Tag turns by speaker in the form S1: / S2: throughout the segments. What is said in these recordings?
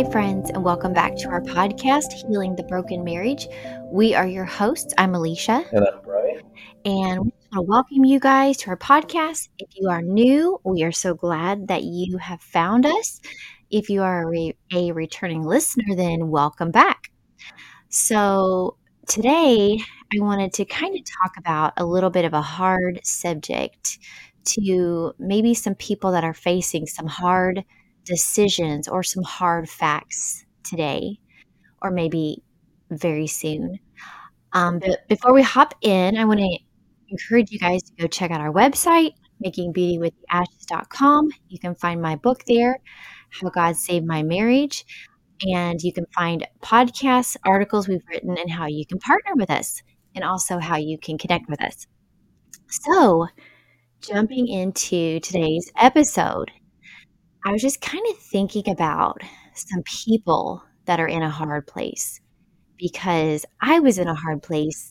S1: Hi, friends, and welcome back to our podcast, Healing the Broken Marriage. We are your hosts. I'm Elisha.
S2: And I'm Brian.
S1: And we want to welcome you guys to our podcast. If you are new, we are so glad that you have found us. If you are a, re- a returning listener, then welcome back. So, today I wanted to kind of talk about a little bit of a hard subject to maybe some people that are facing some hard decisions or some hard facts today, or maybe very soon. Um, but before we hop in, I want to encourage you guys to go check out our website, makingbeautywiththeashes.com. You can find my book there, How God Saved My Marriage. And you can find podcasts, articles we've written, and how you can partner with us, and also how you can connect with us. So, jumping into today's episode, I was just kind of thinking about some people that are in a hard place because I was in a hard place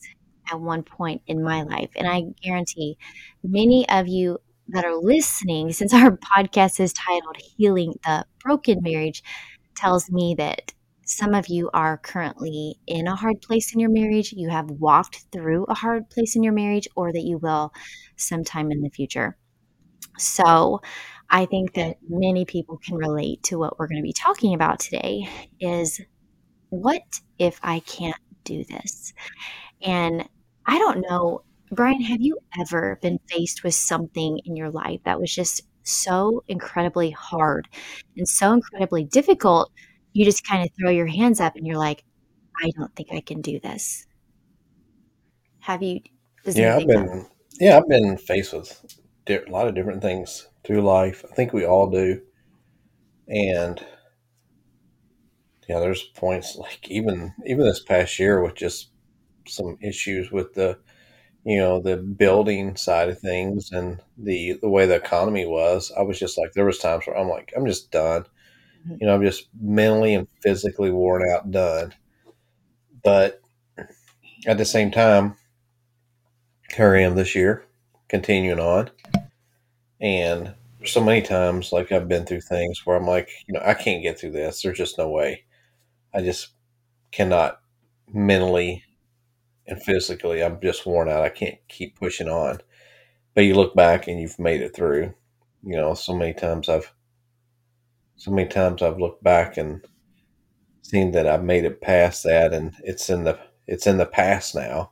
S1: at one point in my life. And I guarantee many of you that are listening, since our podcast is titled Healing the Broken Marriage, tells me that some of you are currently in a hard place in your marriage, you have walked through a hard place in your marriage, or that you will sometime in the future. So, I think that many people can relate to what we're going to be talking about today is what if I can't do this? And I don't know, Brian, have you ever been faced with something in your life that was just so incredibly hard and so incredibly difficult? You just kind of throw your hands up and you're like, I don't think I can do this. Have you?
S2: Yeah, I've been. Yeah, I've been faced with a lot of different things through life. I think we all do. And yeah, there's points like even even this past year with just some issues with the you know the building side of things and the the way the economy was. I was just like there was times where I'm like I'm just done. Mm-hmm. You know, I'm just mentally and physically worn out, done. But at the same time, here I am this year, continuing on and so many times, like I've been through things where I'm like, you know, I can't get through this. There's just no way. I just cannot mentally and physically. I'm just worn out. I can't keep pushing on. But you look back and you've made it through. You know, so many times I've, so many times I've looked back and seen that I've made it past that, and it's in the it's in the past now,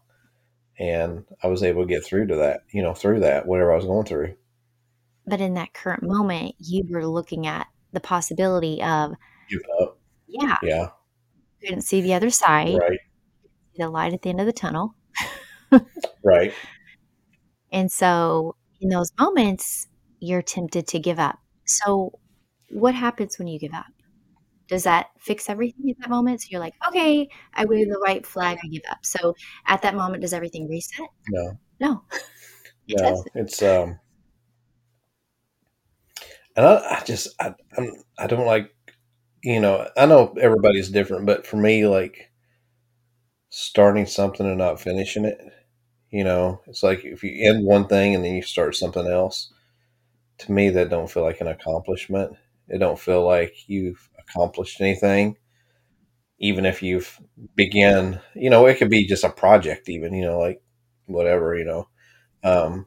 S2: and I was able to get through to that. You know, through that whatever I was going through.
S1: But in that current moment, you were looking at the possibility of
S2: give up.
S1: Yeah.
S2: Yeah.
S1: You couldn't see the other side.
S2: Right.
S1: The light at the end of the tunnel.
S2: right.
S1: And so in those moments, you're tempted to give up. So what happens when you give up? Does that fix everything at that moment? So you're like, okay, I wave the white flag, I give up. So at that moment, does everything reset?
S2: No.
S1: No.
S2: it no. Doesn't. It's um and I, I just I I'm, I don't like you know I know everybody's different, but for me, like starting something and not finishing it, you know, it's like if you end one thing and then you start something else. To me, that don't feel like an accomplishment. It don't feel like you've accomplished anything even if you've began you know it could be just a project even you know like whatever you know um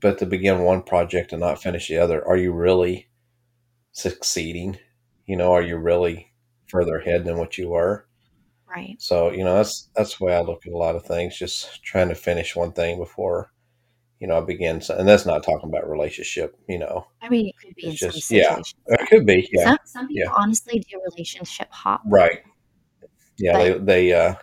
S2: but to begin one project and not finish the other, are you really succeeding? You know, are you really further ahead than what you were?
S1: Right.
S2: So, you know, that's that's the way I look at a lot of things, just trying to finish one thing before, you know, I begin. And that's not talking about relationship, you know.
S1: I mean, it could be it's in
S2: just,
S1: some situations.
S2: Yeah, it could be. Yeah.
S1: Some, some people
S2: yeah.
S1: honestly do relationship hop.
S2: Right. Yeah, but, they they uh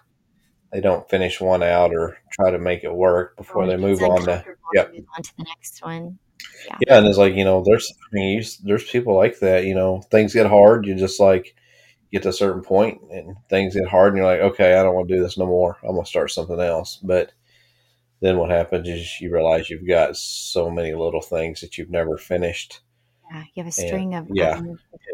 S2: they don't finish one out or try to make it work before they move on to
S1: yep. move on to the next one.
S2: Yeah. yeah, and it's like you know, there's I mean, you, there's people like that. You know, things get hard. You just like get to a certain point, and things get hard, and you're like, okay, I don't want to do this no more. I'm gonna start something else. But then what happens is you realize you've got so many little things that you've never finished.
S1: Yeah, you have a string and, of yeah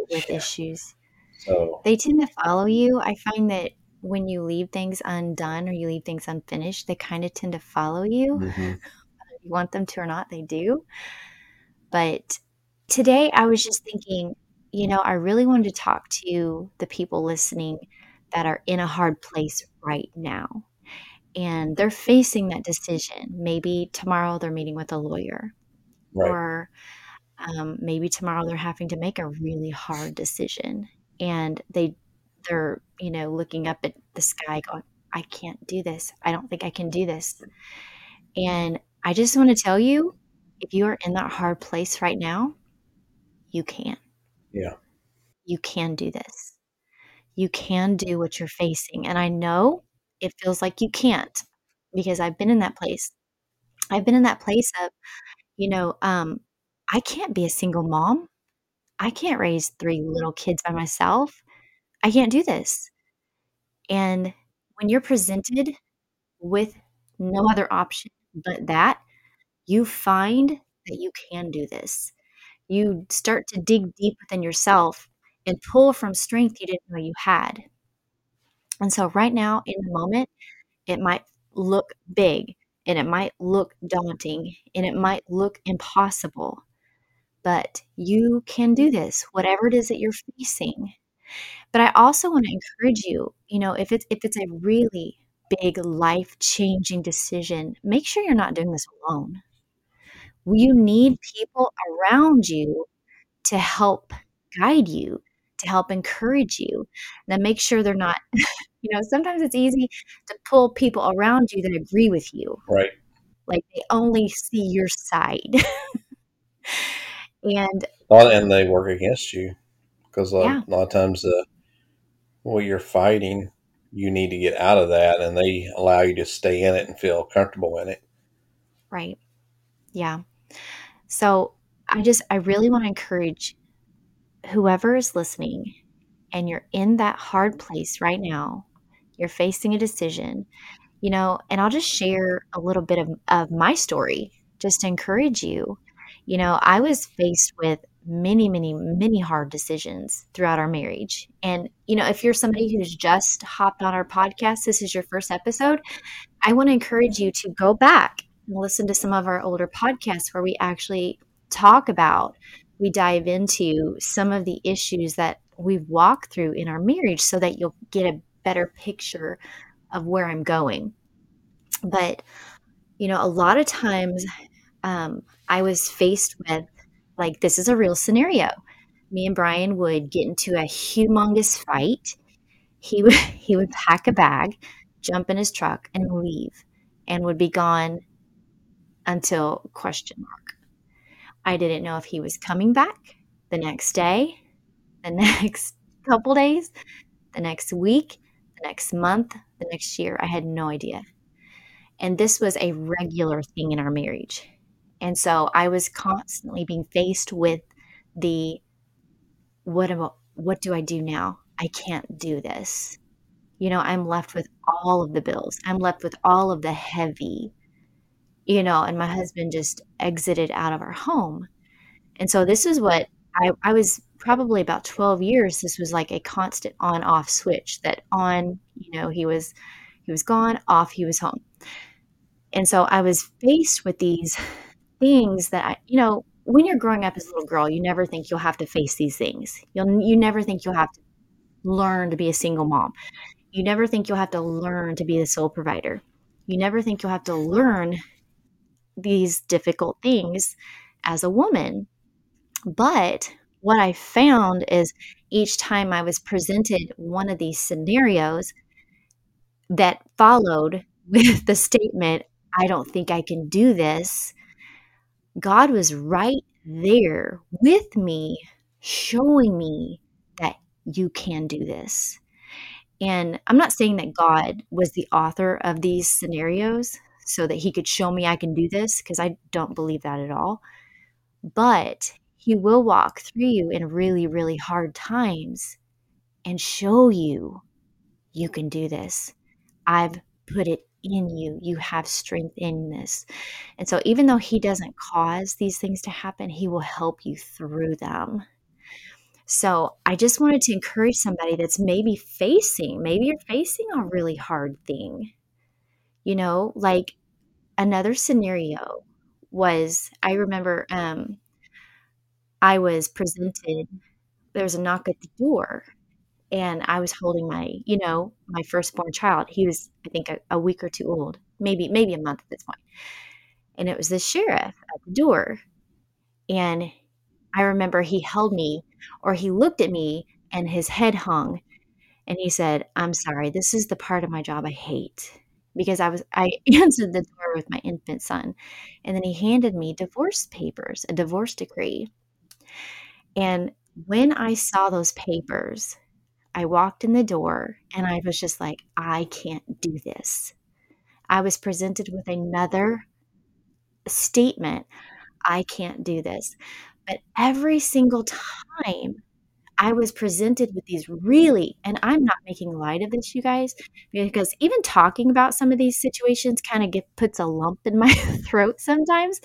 S1: with issues.
S2: So
S1: they tend to follow you. I find that when you leave things undone or you leave things unfinished, they kind of tend to follow you.
S2: Mm-hmm.
S1: you want them to or not, they do. But today I was just thinking, you know, I really wanted to talk to the people listening that are in a hard place right now. And they're facing that decision. Maybe tomorrow they're meeting with a lawyer,
S2: Right.
S1: or um, maybe tomorrow they're having to make a really hard decision, and they they're you know looking up at the sky, going, "I can't do this. I don't think I can do this." And I just want to tell you, if you are in that hard place right now, you can.
S2: Yeah.
S1: You can do this. You can do what you're facing. And I know it feels like you can't because I've been in that place. I've been in that place of, you know, um, I can't be a single mom. I can't raise three little kids by myself. I can't do this. And when you're presented with no other option but that, you find that you can do this. You start to dig deep within yourself and pull from strength you didn't know you had. And so, right now, in the moment, it might look big and it might look daunting and it might look impossible, but you can do this, whatever it is that you're facing. But I also want to mm-hmm. encourage you, you know, if it's if it's a really big life-changing decision, make sure you're not doing this alone. You need people around you to help guide you, to help encourage you. Then make sure they're not, you know, sometimes it's easy to pull people around you that agree with you.
S2: Right.
S1: Like they only see your side. and
S2: Well, and they work against you because a, lot-
S1: Yeah.
S2: a lot of times the what you're fighting, you need to get out of that, and they allow you to stay in it and feel comfortable in it.
S1: Right. Yeah. So I just, I really want to encourage whoever is listening and you're in that hard place right now, you're facing a decision, you know, and I'll just share a little bit of, of my story just to encourage you. You know, I was faced with many, many, many hard decisions throughout our marriage. And, you know, if you're somebody who's just hopped on our podcast, this is your first episode, I want to encourage you to go back and listen to some of our older podcasts where we actually talk about, we dive into some of the issues that we've walked through in our marriage so that you'll get a better picture of where I'm going. But, you know, a lot of times um, I was faced with, like, this is a real scenario. Me and Brian would get into a humongous fight. He would he would pack a bag, jump in his truck, and leave, and would be gone until question mark. I didn't know if he was coming back the next day, the next couple days, the next week, the next month, the next year. I had no idea. And this was a regular thing in our marriage. And so I was constantly being faced with the what am I, what do I do now? I can't do this. You know, I'm left with all of the bills. I'm left with all of the heavy, you know, and my husband just exited out of our home. And so this is what I, I was probably about 12 years. This was like a constant on off switch that on, you know, he was, he was gone off, he was home. And so I was faced with these things that I, you know, when you're growing up as a little girl, you never think you'll have to face these things. You'll, you never think you'll have to learn to be a single mom. You never think you'll have to learn to be the sole provider. You never think you'll have to learn these difficult things as a woman. But what I found is each time I was presented one of these scenarios that followed with the statement, I don't think I can do this, God was right there with me, showing me that you can do this. And I'm not saying that God was the author of these scenarios so that he could show me I can do this, because I don't believe that at all. But he will walk through you in really, really hard times and show you you can do this. I've put it in you. You have strength in this. And so, even though He doesn't cause these things to happen, He will help you through them. So, I just wanted to encourage somebody that's maybe facing, maybe you're facing a really hard thing. You know, like another scenario was I remember um, I was presented there was a knock at the door and I was holding my, you know, my firstborn child. He was, I think, a, a week or two old, maybe maybe a month at this point. And it was the sheriff at the door. And I remember he held me or he looked at me and his head hung and he said, "I'm sorry. This is the part of my job I hate." Because I was I answered the door with my infant son. And then he handed me divorce papers, a divorce decree. And when I saw those papers, I walked in the door and I was just like, I can't do this. I was presented with another statement. I can't do this. But every single time I was presented with these really, and I'm not making light of this, you guys, because even talking about some of these situations kind of puts a lump in my throat sometimes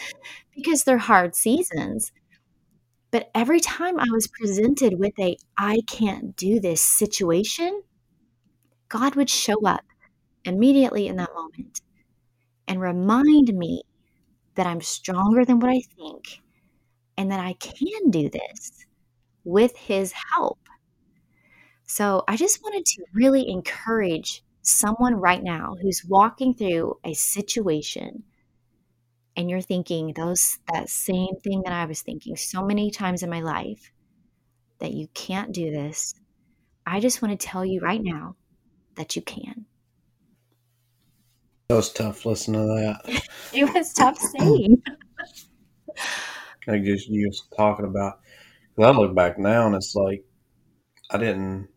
S1: because they're hard seasons. But every time I was presented with a I can't do this situation, God would show up immediately in that moment and remind me that I'm stronger than what I think and that I can do this with His help. So I just wanted to really encourage someone right now who's walking through a situation and you're thinking those that same thing that I was thinking so many times in my life that you can't do this. I just want to tell you right now that you can.
S2: That was tough listening to that.
S1: it was tough saying.
S2: I guess you was talking about. Because I look back now and it's like I didn't.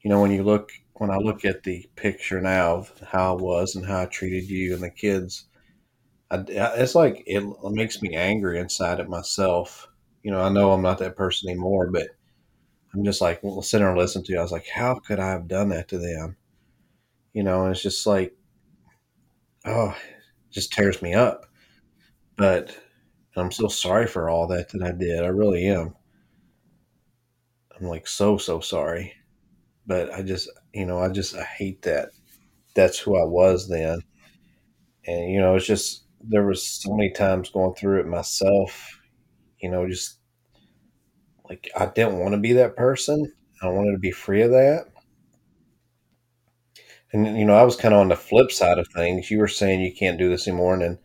S2: You know, when you look when I look at the picture now of how I was and how I treated you and the kids, I, it's like it makes me angry inside of myself. You know, I know I'm not that person anymore, but I'm just like well, sitting and listen to you. I was like, how could I have done that to them? You know, and it's just like, oh, just tears me up. But I'm so sorry for all that that I did. I really am. I'm like so so sorry, but I just you know I just I hate that. That's who I was then, and you know it's just there was so many times going through it myself, you know, just like I didn't want to be that person. I wanted to be free of that. And you know, I was kind of on the flip side of things. You were saying you can't do this anymore, and then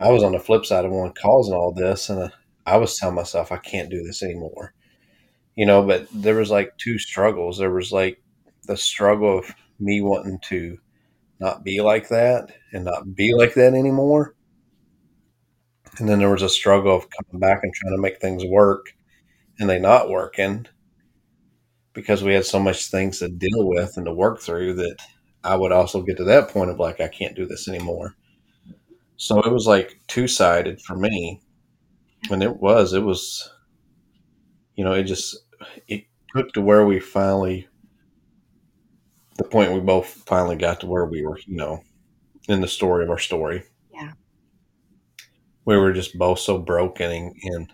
S2: I was on the flip side of one causing all this, and I was telling myself I can't do this anymore. You know, but there was like two struggles. There was like the struggle of me wanting to not be like that and not be like that anymore and then there was a struggle of coming back and trying to make things work and they not working because we had so much things to deal with and to work through that I would also get to that point of like I can't do this anymore. So it was like two sided for me. And it was, it was you know, it just it took to where we finally the point we both finally got to where we were, you know, in the story of our story we were just both so broken and, and,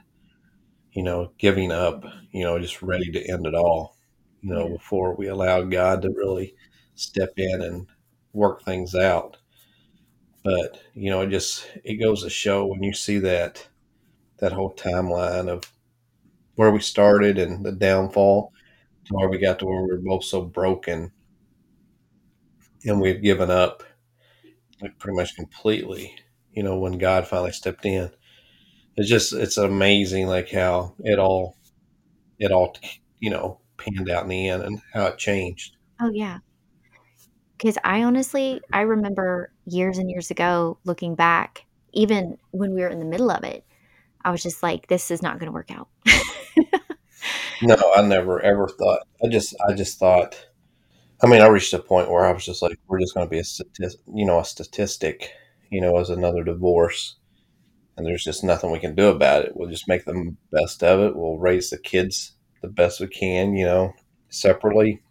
S2: you know giving up you know just ready to end it all you know before we allowed god to really step in and work things out. But you know it just it goes to show when you see that that whole timeline of where we started and the downfall to where we got to where we were both so broken and we had given up like pretty much completely you know, when God finally stepped in. It's just it's amazing like how it all it all you know panned out in the end and how it changed.
S1: Oh yeah. Cuz I honestly I remember years and years ago looking back even when we were in the middle of it I was just like this is not going to work out.
S2: no, I never ever thought I just I just thought I mean I reached a point where I was just like we're just going to be a statistic, you know, a statistic you know, as another divorce. And there's just nothing we can do about it. We'll just make the best of it. We'll raise the kids the best we can, you know, separately.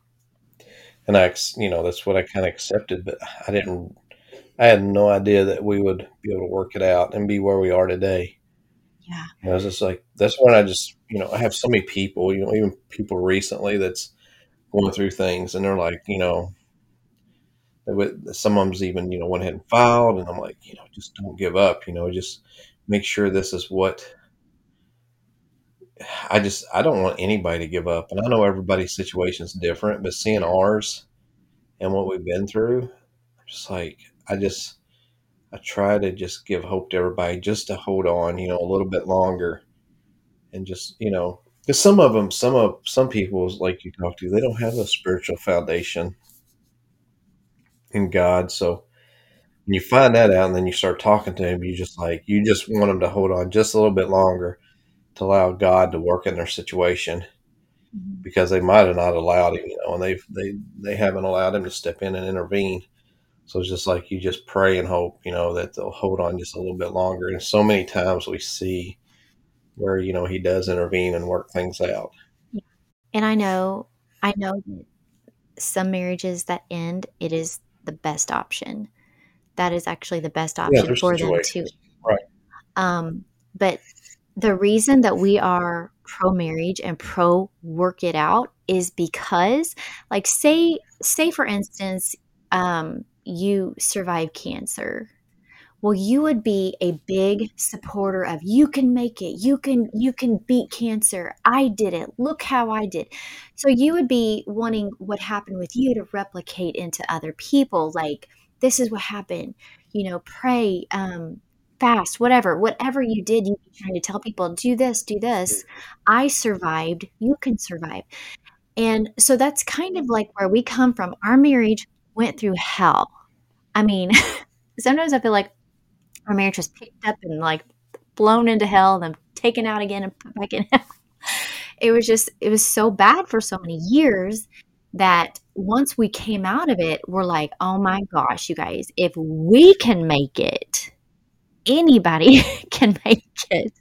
S2: And I, you know, that's what I kind of accepted, but I didn't, I had no idea that we would be able to work it out and be where we are today.
S1: Yeah.
S2: You know, it's just like, that's when I just, you know, I have so many people, you know, even people recently that's going through things and they're like, you know, some of them's even, you know, went ahead and filed, and I'm like, you know, just don't give up. You know, just make sure this is what I just I don't want anybody to give up, and I know everybody's situation is different, but seeing ours and what we've been through, just like I just I try to just give hope to everybody just to hold on, you know, a little bit longer, and just you know, because some of them, some of some people, like you talk to, they don't have a spiritual foundation in God, so when you find that out, and then you start talking to him, you just like you just want them to hold on just a little bit longer to allow God to work in their situation
S1: Mhm.
S2: because they might have not allowed him, you know, and they've they they haven't allowed him to step in and intervene. So it's just like you just pray and hope, you know, that they'll hold on just a little bit longer. And so many times we see where you know he does intervene and work things out.
S1: And I know, I know that some marriages that end, it is the best option. That is actually the best option
S2: there's
S1: for them too.
S2: right?
S1: Um, but the reason that we are pro marriage and pro work it out is because, like, say, say for instance, um, you survive cancer. Well, you would be a big supporter of you can make it. You can you can beat cancer. I did it. Look how I did. So you would be wanting what happened with you to replicate into other people like this is what happened. You know, pray, um fast, whatever. Whatever you did, you'd be trying to tell people, do this, do this. I survived. You can survive. And so that's kind of like where we come from. Our marriage went through hell. I mean, sometimes I feel like marriage was picked up and like blown into hell and then taken out again and put back in hell. It was just, it was so bad for so many years that once we came out of it, we're like, oh my gosh, you guys, if we can make it, anybody can make it.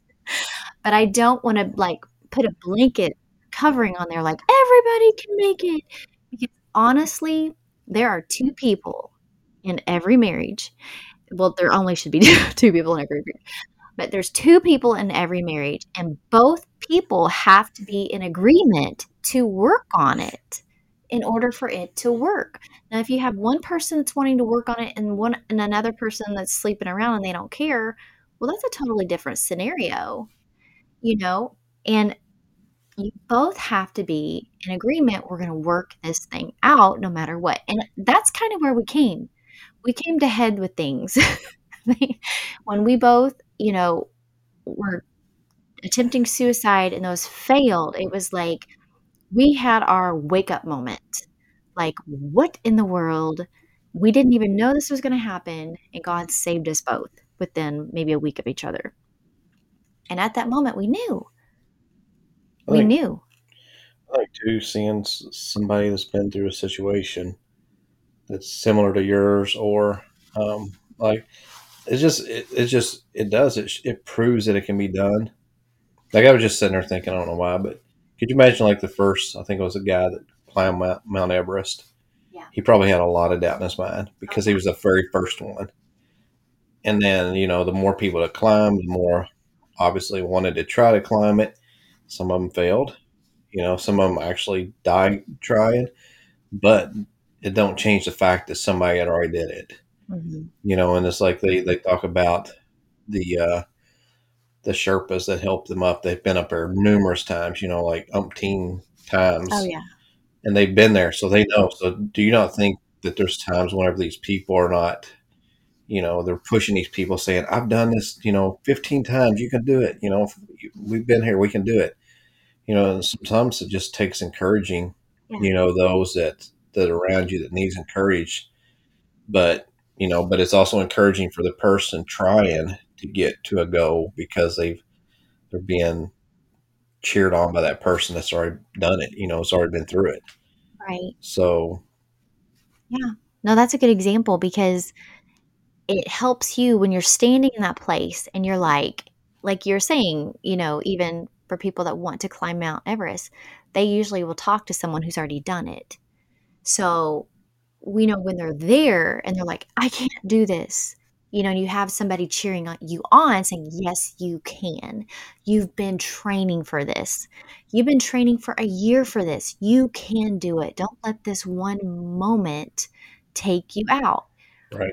S1: But I don't want to like put a blanket covering on there like everybody can make it. Because honestly, there are two people in every marriage. Well, there only should be two people in every marriage. But there's two people in every marriage, and both people have to be in agreement to work on it in order for it to work. Now, if you have one person that's wanting to work on it and one and another person that's sleeping around and they don't care, well, that's a totally different scenario, you know? And you both have to be in agreement. We're going to work this thing out no matter what. And that's kind of where we came. We came to head with things. when we both, you know, were attempting suicide and those failed, it was like we had our wake up moment. Like, what in the world? We didn't even know this was going to happen, and God saved us both within maybe a week of each other. And at that moment, we knew. We knew.
S2: I think too, seeing somebody that's been through a situation that's similar to yours, or um, like it's just it, it's just it does it it proves that it can be done. Like I was just sitting there thinking, I don't know why, but could you imagine like the first? I think it was a guy that climbed Mount, Mount Everest.
S1: Yeah.
S2: He probably had a lot of doubt in his mind because he was the very first one. And then you know, the more people that climbed, the more obviously wanted to try to climb it. Some of them failed. You know, some of them actually died trying, but it don't change the fact that somebody had already did it.
S1: Mhm.
S2: You know, and it's like they they talk about the uh, the Sherpas that help them up. They've been up there numerous times. You know, like umpteen times,
S1: Oh, yeah.
S2: and they've been there, so they know. So, do you not think that there's times whenever these people are not, you know, they're pushing these people, saying, "I've done this, you know, 15 times. You can do it. You know, we've been here. We can do it." You know, and sometimes it just takes encouraging.
S1: Yeah.
S2: You know, those that that around you that needs encouraged, but you know, but it's also encouraging for the person trying to get to a goal because they've they're being cheered on by that person that's already done it. You know, it's already been through it.
S1: Right.
S2: So Yeah.
S1: No, that's a good example because it helps you when you're standing in that place and you're like, like you're saying, you know, even for people that want to climb Mount Everest, they usually will talk to someone who's already done it. So we know when they're there and they're like, I can't do this. You know, and you have somebody cheering on you on saying, Yes, you can. You've been training for this. You've been training for a year for this. You can do it. Don't let this one moment take you out.
S2: right,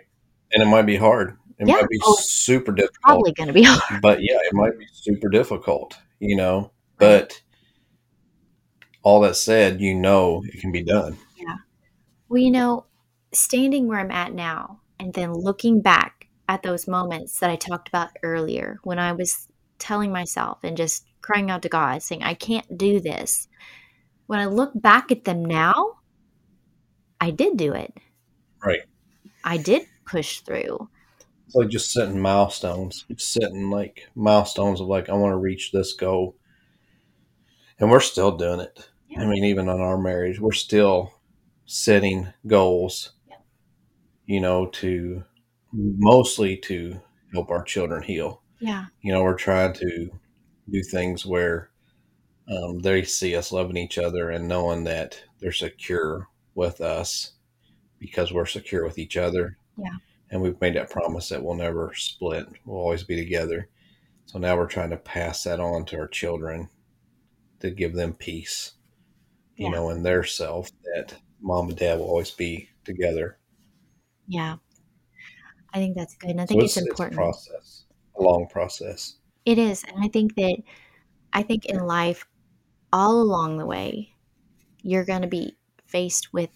S2: and it might be hard. It
S1: Yeah.
S2: might be
S1: Oh,
S2: super difficult,
S1: Probably going to be hard.
S2: but yeah, it might be super difficult. You know, But all that said, you know it can be done.
S1: Well, you know, standing where I'm at now and then looking back at those moments that I talked about earlier when I was telling myself and just crying out to God, saying, I can't do this. When I look back at them now, I did do it.
S2: Right.
S1: I did push through.
S2: It's like just setting milestones, just setting like milestones of like, I want to reach this goal. And we're still doing it.
S1: Yeah.
S2: I mean, even on our marriage, we're still setting goals,
S1: Yeah.
S2: you know, to mostly to help our children heal.
S1: Yeah.
S2: You know, we're trying to do things where um, they see us loving each other and knowing that they're secure with us because we're secure with each other.
S1: Yeah.
S2: And we've made that promise that we'll never split. We'll always be together. So now we're trying to pass that on to our children to give them peace, you
S1: Yeah.
S2: know, in their self that mom and dad will always be together.
S1: Yeah. I think that's good. And I
S2: So
S1: think
S2: it's,
S1: it's
S2: it's a
S1: important.
S2: process, a long process.
S1: It is. And I think that, I think in life, all along the way, you're going to be faced with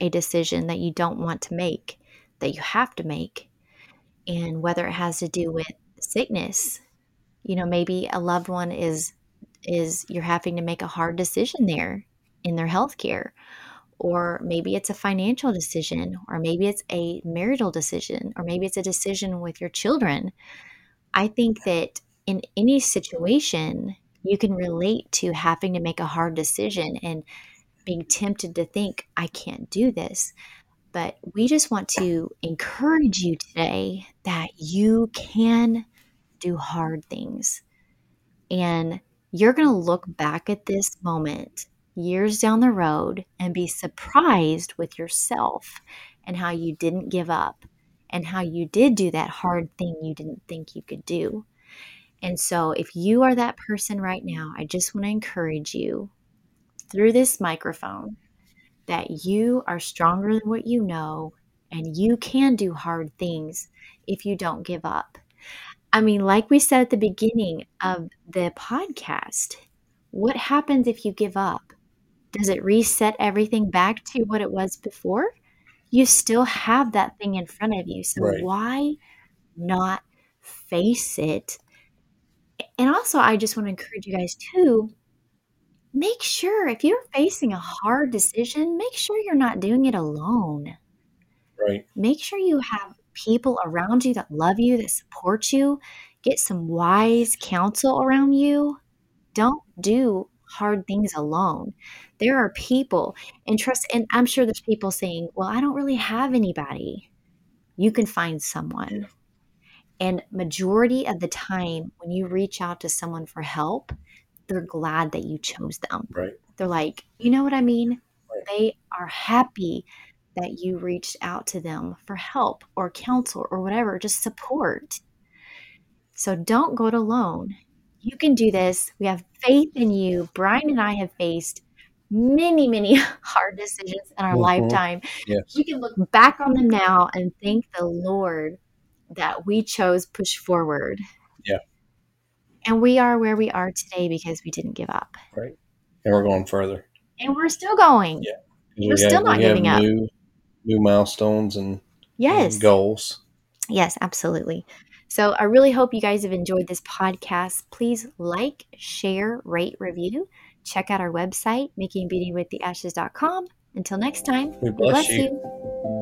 S1: a decision that you don't want to make, that you have to make. And whether it has to do with sickness, you know, maybe a loved one is, is you're having to make a hard decision there in their health care. Or maybe it's a financial decision, or maybe it's a marital decision, or maybe it's a decision with your children. I think that in any situation, you can relate to having to make a hard decision and being tempted to think, I can't do this. But we just want to encourage you today that you can do hard things. And you're going to look back at this moment years down the road and be surprised with yourself and how you didn't give up and how you did do that hard thing you didn't think you could do. And so, if you are that person right now, I just want to encourage you through this microphone that you are stronger than what you know and you can do hard things if you don't give up. I mean, like we said at the beginning of the podcast, what happens if you give up? Does it reset everything back to what it was before? You still have that thing in front of you. So,
S2: Right.
S1: why not face it? And also, I just want to encourage you guys too make sure if you're facing a hard decision, make sure you're not doing it alone.
S2: Right.
S1: Make sure you have people around you that love you, that support you. Get some wise counsel around you. Don't do hard things alone. There are people, and trust, and I'm sure there's people saying, Well, I don't really have anybody. You can find someone. And majority of the time, when you reach out to someone for help, they're glad that you chose them.
S2: Right.
S1: They're like, you know what I mean?
S2: Right.
S1: They are happy that you reached out to them for help or counsel or whatever, just support. So don't go it alone. You can do this. We have faith in you. Brian and I have faced many, many hard decisions in our
S2: Mhm.
S1: lifetime.
S2: Yes.
S1: We can look back on them now and thank the Lord that we chose push forward.
S2: Yeah.
S1: And we are where we are today because we didn't give up.
S2: Right. And we're going further.
S1: And we're still going.
S2: Yeah.
S1: We're still not
S2: we have
S1: giving up.
S2: New, new milestones and, and
S1: Yes.
S2: goals.
S1: Yes, absolutely. So I really hope you guys have enjoyed this podcast. Please like, share, rate, review. Check out our website, makingbeautywiththeashes.com. Until next time, We
S2: bless
S1: bless
S2: you.
S1: you.